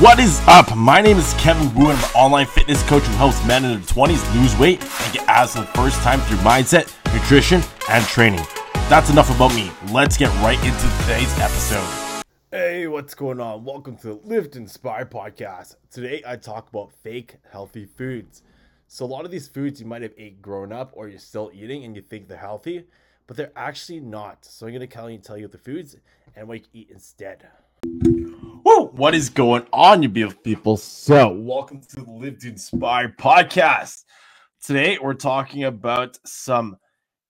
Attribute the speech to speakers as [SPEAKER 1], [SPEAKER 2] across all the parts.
[SPEAKER 1] What is up? My name is Kevin Wu, and I'm an online fitness coach who helps men in their 20s lose weight and get abs for the first time through mindset, nutrition, and training. That's enough about me. Let's get right into today's episode. Hey, what's going on? Welcome to the Live to Inspire podcast. Today I talk about fake healthy foods. So, a lot of these foods you might have ate growing up or you're still eating and you think they're healthy, but they're actually not. So, I'm going to kind of tell you the foods and what you eat instead. What is going on, you beautiful people? So, welcome to the Live to Inspire podcast. Today, we're talking about some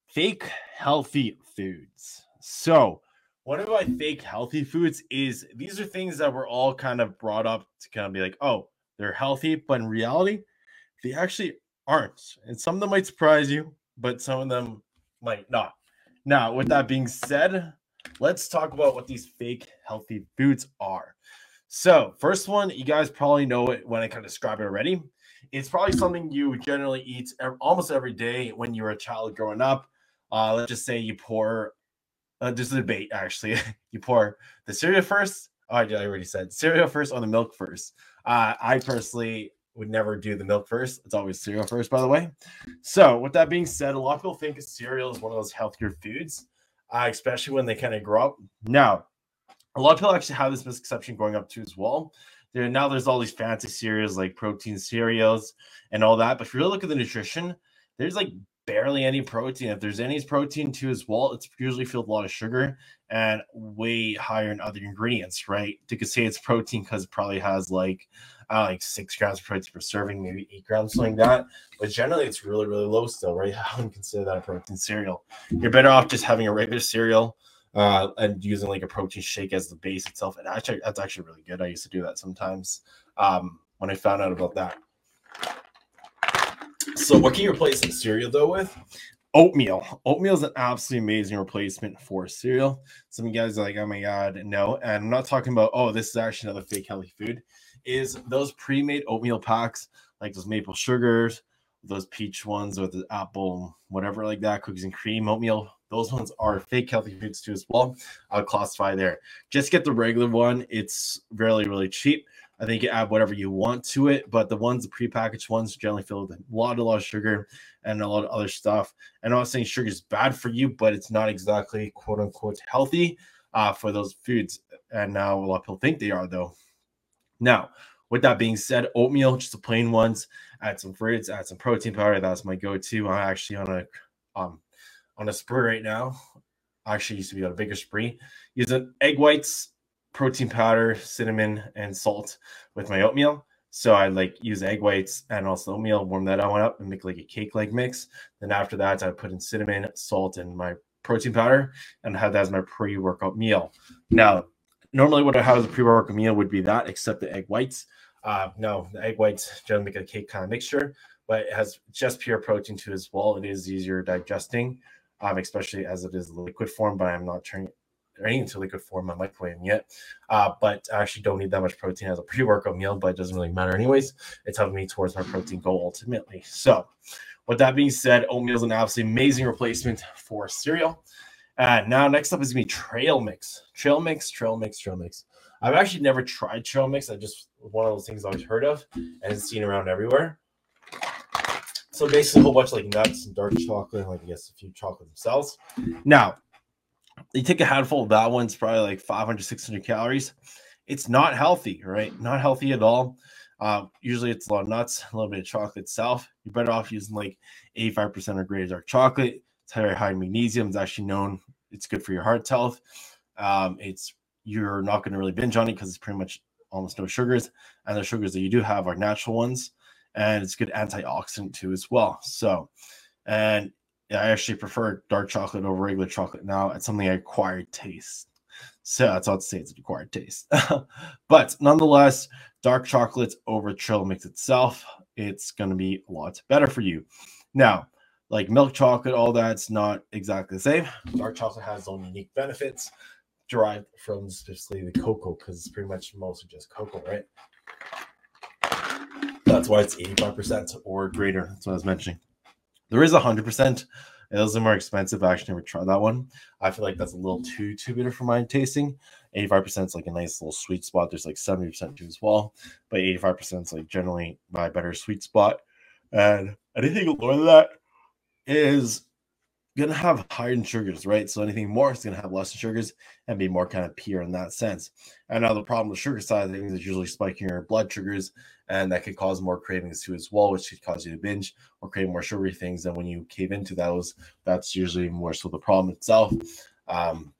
[SPEAKER 1] fake healthy foods. So, one of my fake healthy foods is these are things that were all kind of brought up to kind of be like, oh, they're healthy, but in reality, they actually aren't. And some of them might surprise you, but some of them might not. Now, with that being said, let's talk about what these fake healthy foods are. So, first one, you guys probably know it when I kind of describe it already. It's probably something you generally eat almost every day when you were a child growing up. Uh, let's just say you pour, uh, there's a debate actually. you pour the cereal first. Oh, I already said cereal first or the milk first. Uh, I personally would never do the milk first. It's always cereal first, by the way. So, with that being said, a lot of people think cereal is one of those healthier foods uh, especially when they kind of grow up. Now, a lot of people actually have this misconception going up too as well. There now there's all these fancy cereals like protein cereals and all that, but if you really look at the nutrition, there's like barely any protein. If there's any protein too as well, it's usually filled with a lot of sugar and way higher in other ingredients, right? You could say it's protein because it probably has like uh, like six grams of protein per serving, maybe eight grams, something like that. But generally, it's really, really low still, right? I wouldn't consider that a protein cereal. You're better off just having a regular cereal uh, and using like a protein shake as the base itself. And actually, that's actually really good. I used to do that sometimes um, when I found out about that. So, what can you replace the cereal though with? Oatmeal. Oatmeal is an absolutely amazing replacement for cereal. Some guys are like, oh my god, no. And I'm not talking about, oh, this is actually another fake healthy food is those pre-made oatmeal packs, like those maple sugars, those peach ones, or the apple, whatever like that, cookies and cream oatmeal. Those ones are fake healthy foods too as well. I'll classify there. Just get the regular one. It's really, really cheap. I think you add whatever you want to it, but the ones, the prepackaged ones, generally filled with a lot, a lot of sugar and a lot of other stuff. And I'm not saying sugar is bad for you, but it's not exactly quote unquote healthy uh, for those foods. And now a lot of people think they are, though. Now, with that being said, oatmeal, just the plain ones. Add some fruits, add some protein powder. That's my go-to. I'm actually on a um on a spree right now. Actually used to be on a bigger spree. Using egg whites, protein powder, cinnamon, and salt with my oatmeal. So I like use egg whites and also oatmeal, warm that on up and make like a cake-like mix. Then after that, I put in cinnamon, salt, and my protein powder and have that as my pre-workout meal. Now, normally what I have as a pre-workout meal would be that, except the egg whites. Uh, no, the egg whites generally make a cake kind of mixture, but it has just pure protein too as well. It is easier digesting, um, especially as it is liquid form. But I'm not turning turning into liquid form. I'm microwaving yet, uh, but I actually don't need that much protein as a pre-workout meal. But it doesn't really matter anyways. It's helping me towards my protein goal ultimately. So, with that being said, oatmeal is an absolutely amazing replacement for cereal. Uh, now, next up is gonna be trail mix. Trail mix, trail mix, trail mix. I've actually never tried trail mix. I just one of those things I've heard of and seen around everywhere. So basically, a whole bunch of like nuts and dark chocolate, like I guess a few chocolate themselves. Now, you take a handful of that one, it's probably like 500, 600 calories. It's not healthy, right? Not healthy at all. Uh, usually, it's a lot of nuts, a little bit of chocolate itself. You're better off using like 85% or greater dark chocolate it's very high in magnesium. It's actually known it's good for your heart health. Um, it's you're not going to really binge on it because it's pretty much almost no sugars, and the sugars that you do have are natural ones, and it's good antioxidant too as well. So, and I actually prefer dark chocolate over regular chocolate now. It's something I acquired taste. So that's all to say it's an acquired taste. but nonetheless, dark chocolate over trail mix itself, it's going to be a lot better for you. Now, like milk chocolate, all that's not exactly the same. Dark chocolate has its own unique benefits derived from specifically the cocoa because it's pretty much mostly just cocoa, right? That's why it's 85% or greater. That's what I was mentioning. There is 100% It was a more expensive. I actually never tried that one. I feel like that's a little too too bitter for my tasting. 85% is like a nice little sweet spot. There's like 70% too as well, but 85% is like generally my better sweet spot. And anything lower than that is gonna have higher sugars, right? So anything more is gonna have less sugars and be more kind of pure in that sense. And now the problem with sugar side of things is usually spiking your blood sugars, and that could cause more cravings too as well, which could cause you to binge or crave more sugary things. And when you cave into those, that's usually more so the problem itself. Um,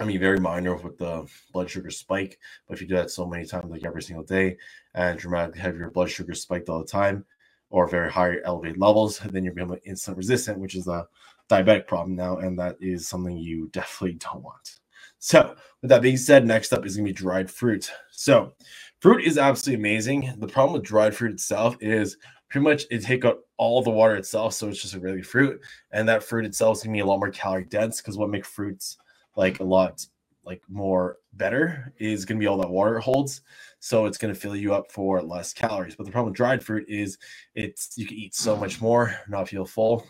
[SPEAKER 1] I mean, very minor with the blood sugar spike, but if you do that so many times, like every single day, and dramatically have your blood sugar spiked all the time, or very high elevated levels, then you're becoming insulin resistant, which is a diabetic problem now, and that is something you definitely don't want. So, with that being said, next up is going to be dried fruit. So, fruit is absolutely amazing. The problem with dried fruit itself is pretty much it take out all the water itself, so it's just a really fruit, and that fruit itself is going to be a lot more calorie dense because what makes fruits like a lot like more better is going to be all that water it holds so it's going to fill you up for less calories but the problem with dried fruit is it's you can eat so much more not feel full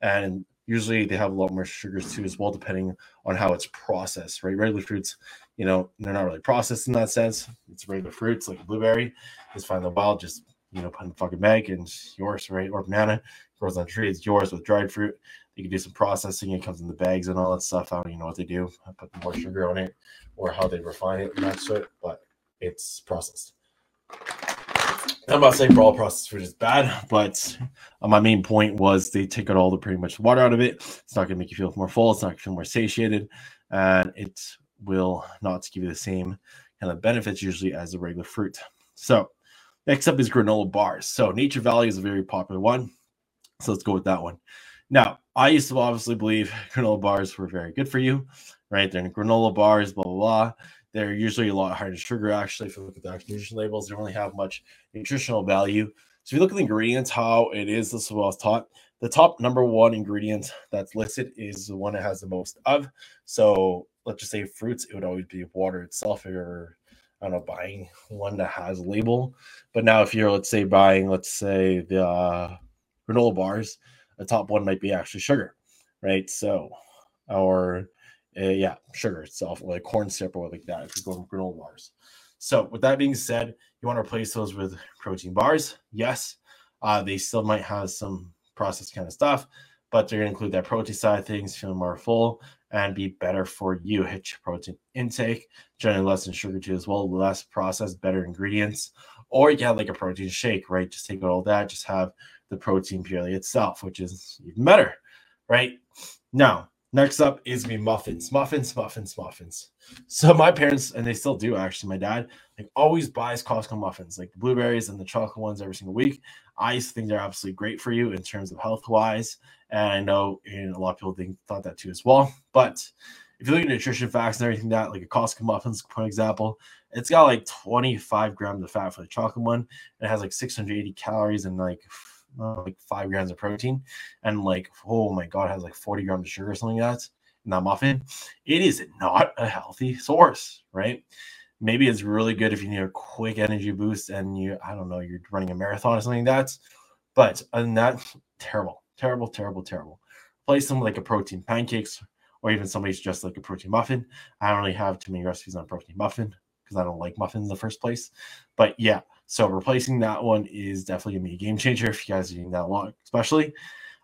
[SPEAKER 1] and usually they have a lot more sugars too as well depending on how it's processed right? Regular fruits you know they're not really processed in that sense. It's regular fruits like blueberry is fine in the wild just you know put in the fucking bag and yours right? Or banana grows on a tree it's yours with dried fruit. You can do some processing it comes in the bags and all that stuff. I don't even know what they do I put more sugar on it or how they refine it and that shit but it's processed I'm not saying all processed food is bad, but uh, my main point was they take out all the pretty much water out of it. It's not going to make you feel more full. It's not going to feel more satiated, and it will not give you the same kind of benefits usually as a regular fruit. So next up is granola bars. So Nature Valley is a very popular one. So let's go with that one. Now, I used to obviously believe granola bars were very good for you, right? They're in granola bars, blah blah blah. They're usually a lot higher in sugar, actually. If you look at the nutrition labels, they don't really have much nutritional value. So if you look at the ingredients, how it is, this is what I was taught. The top number one ingredient that's listed is the one that has the most of. So let's just say fruits, it would always be water itself. If you're, I don't know, buying one that has a label. But now if you're, let's say, buying, let's say, the uh, granola bars, the top one might be actually sugar, right? So, or uh, yeah, sugar itself, like corn syrup or like that, if you're going granola bars. So, with that being said, you want to replace those with protein bars. Yes, uh, they still might have some processed kind of stuff, but they're going to include that protein side of things, feel more full and be better for you. Hit your protein intake, generally less in sugar too as well, less processed, better ingredients. Or you have like a protein shake, right? Just take out all that, just have the protein purely itself, which is even better, right? Now, Next up is me muffins, muffins, muffins, muffins. So my parents, and they still do actually, my dad like always buys Costco muffins, like the blueberries and the chocolate ones every single week. I used to think they're absolutely great for you in terms of health wise, and I know and a lot of people think thought that too as well. But if you look at nutrition facts and everything that, like a Costco muffins, for example, it's got like 25 grams of fat for the chocolate one. It has like 680 calories and like uh, like five grams of protein and like oh my god has like 40 grams of sugar or something like that in that muffin it is not a healthy source right? Maybe it's really good if you need a quick energy boost and you i don't know you're running a marathon or something like that but other than that terrible terrible terrible terrible. Place them like a protein pancakes or even somebody's just like a protein muffin. I don't really have too many recipes on protein muffin because i don't like muffins in the first place but yeah so replacing that one is definitely gonna be a game changer if you guys are eating that long, especially.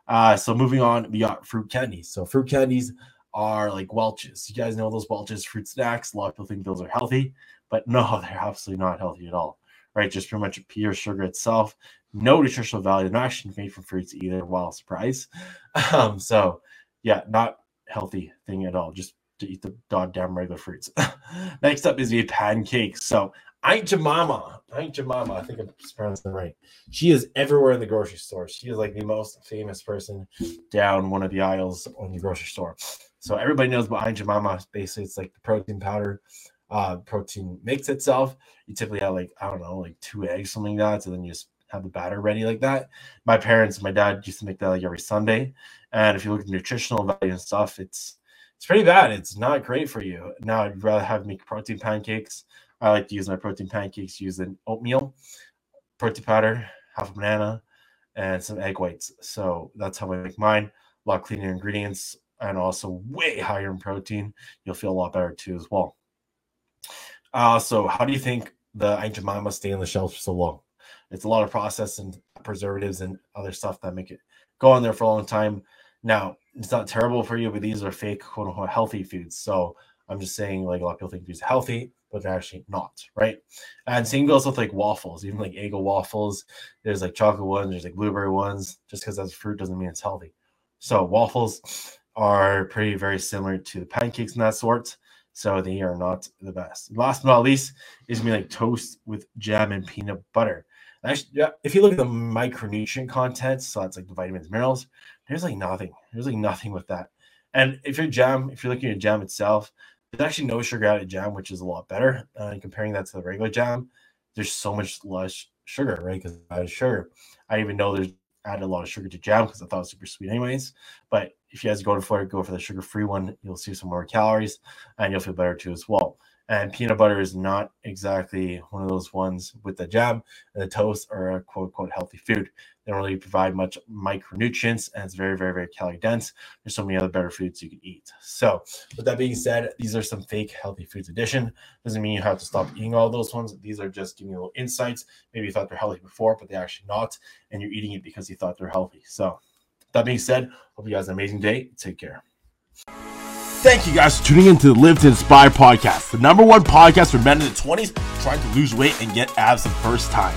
[SPEAKER 1] Uh, so moving on, we got fruit candies. So fruit candies are like Welch's. You guys know those Welch's fruit snacks. A lot of people think those are healthy, but no, they're absolutely not healthy at all. Right? Just pretty much pure sugar itself. No nutritional value. Not actually made from fruits either. Wow, surprise. Um, so yeah, not healthy thing at all. Just to eat the goddamn regular fruits. Next up is the pancakes. So Aunt Jemima, Aunt Jemima, I think I'm pronouncing it right. She is everywhere in the grocery store. She is like the most famous person down one of the aisles on the grocery store. So everybody knows about Aunt Jemima. Basically, it's like the protein powder, uh, protein mix itself. You typically have like I don't know, like two eggs, something like that. So then you just have the batter ready like that. My parents, my dad used to make that like every Sunday. And if you look at the nutritional value and stuff, it's it's pretty bad. It's not great for you. Now I'd rather have make protein pancakes I like to use my protein pancakes using oatmeal, protein powder, half a banana, and some egg whites. So that's how I make mine. a lot cleaner ingredients, and also way higher in protein. You'll feel a lot better too as well. Uh, so how do you think the Aunt Jemima stay on the shelf for so long? It's a lot of processed and preservatives and other stuff that make it go on there for a long time. Now, it's not terrible for you, but these are fake, quote unquote, healthy foods. So I'm just saying, like a lot of people think these are healthy, but they're actually not, right? And same goes with like waffles, even like Eggo waffles. There's like chocolate ones, there's like blueberry ones. Just because that's fruit doesn't mean it's healthy. So waffles are pretty very similar to the pancakes and that sort. So they are not the best. Last but not least is be like toast with jam and peanut butter. Actually, yeah, if you look at the micronutrient content, so that's like the vitamins, minerals, there's like nothing. There's like nothing with that. And if you're jam, if you're looking at jam itself, there's actually no sugar added jam, which is a lot better. Uh, and comparing that to the regular jam, there's so much less sugar, right? Because added sugar. I even know there's added a lot of sugar to jam because I thought it was super sweet, anyways. But if you guys go to for it, go for the sugar-free one. You'll see some more calories, and you'll feel better too as well. And peanut butter is not exactly one of those ones with the jam and the toast are a quote unquote healthy food. They don't really provide much micronutrients and it's very, very, very calorie dense. There's so many other better foods you can eat. So, with that being said, these are some fake healthy foods addition. Doesn't mean you have to stop eating all those ones. These are just giving you little insights. Maybe you thought they're healthy before, but they're actually not. And you're eating it because you thought they're healthy. So, that being said, hope you guys have an amazing day. Take care.
[SPEAKER 2] Thank you guys for tuning in to the Live to Inspire podcast, the number one podcast for men in the 20s trying to lose weight and get abs the first time.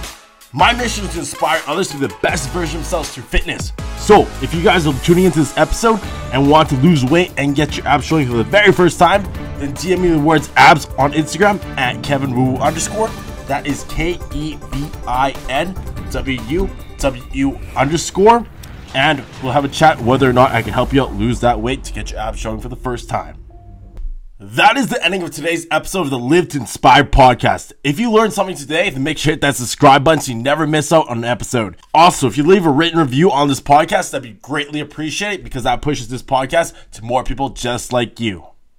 [SPEAKER 2] My mission is to inspire others to be the best version of themselves through fitness. So, if you guys are tuning into this episode and want to lose weight and get your abs showing for the very first time, then DM me the words abs on Instagram at Kevin Wu underscore. That is K E V I N W U W underscore and we'll have a chat whether or not I can help you out lose that weight to get your abs showing for the first time. That is the ending of today's episode of the Live to Inspire podcast. If you learned something today, then make sure to hit that subscribe button so you never miss out on an episode. Also, if you leave a written review on this podcast, that'd be greatly appreciated because that pushes this podcast to more people just like you.